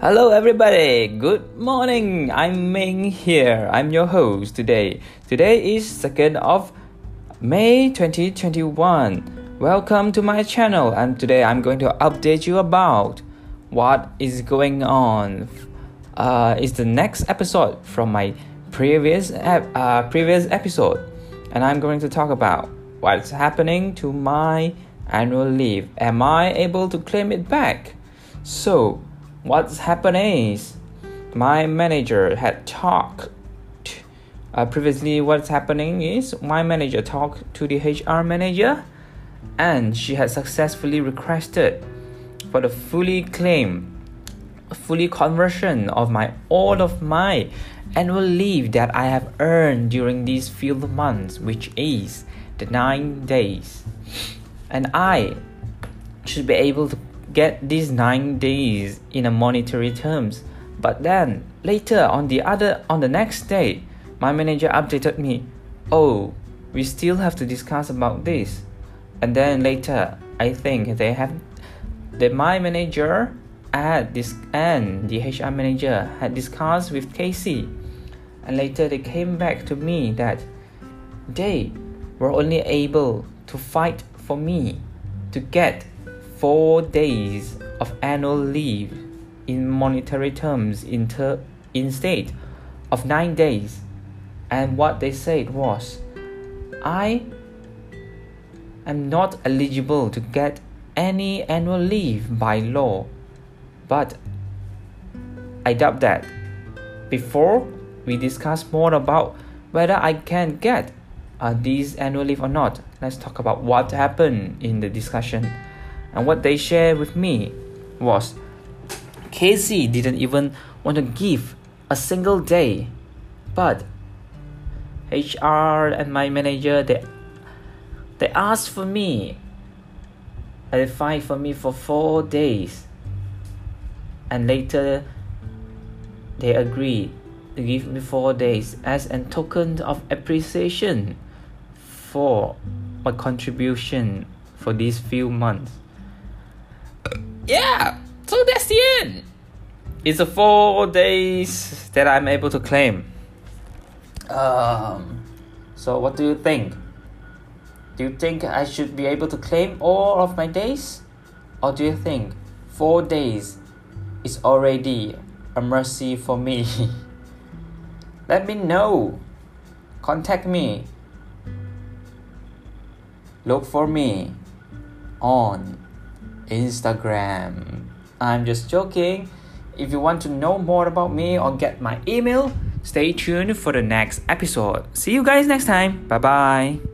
Hello, everybody. Good morning. I'm Ming here. I'm your host today. Today is 2nd of May 2021. Welcome to my channel, and today I'm going to update you about what is going on. Uh, it's the next episode from my previous ep- uh, previous episode, and I'm going to talk about what's happening to my annual leave. Am I able to claim it back? So what's happening? Is my manager had talked uh, previously what's happening is my manager talked to the hr manager and she had successfully requested for the fully claim fully conversion of my all of my annual leave that i have earned during these few months which is the nine days. And i should be able to get these 9 days in a monetary terms. But then later on the other on the next day my manager updated me. Oh we still have to discuss about this. And then later i think they have that my manager at this and the hr manager had discussed with casey. And later they came back to me that they were only able to fight for me to get four days of annual leave in monetary terms in instead of nine days. And what they said was, I am not eligible to get any annual leave by law, but I doubt that. Before we discuss more about whether I can get uh, these annual leave or not, let's talk about what happened in the discussion. And what they shared with me was Casey didn't even want to give a single day, but HR and my manager they they asked for me. And they fight for me for four days. And later they agreed to give me four days as a token of appreciation for my contribution for these few months yeah, so that's the end. It's the four days that I'm able to claim. Um, so what do you think? Do you think I should be able to claim all of my days? Or do you think four days is already a mercy for me? Let me know. Contact me. Look for me on Instagram. I'm just joking. If you want to know more about me or get my email, stay tuned for the next episode. See you guys next time. Bye bye.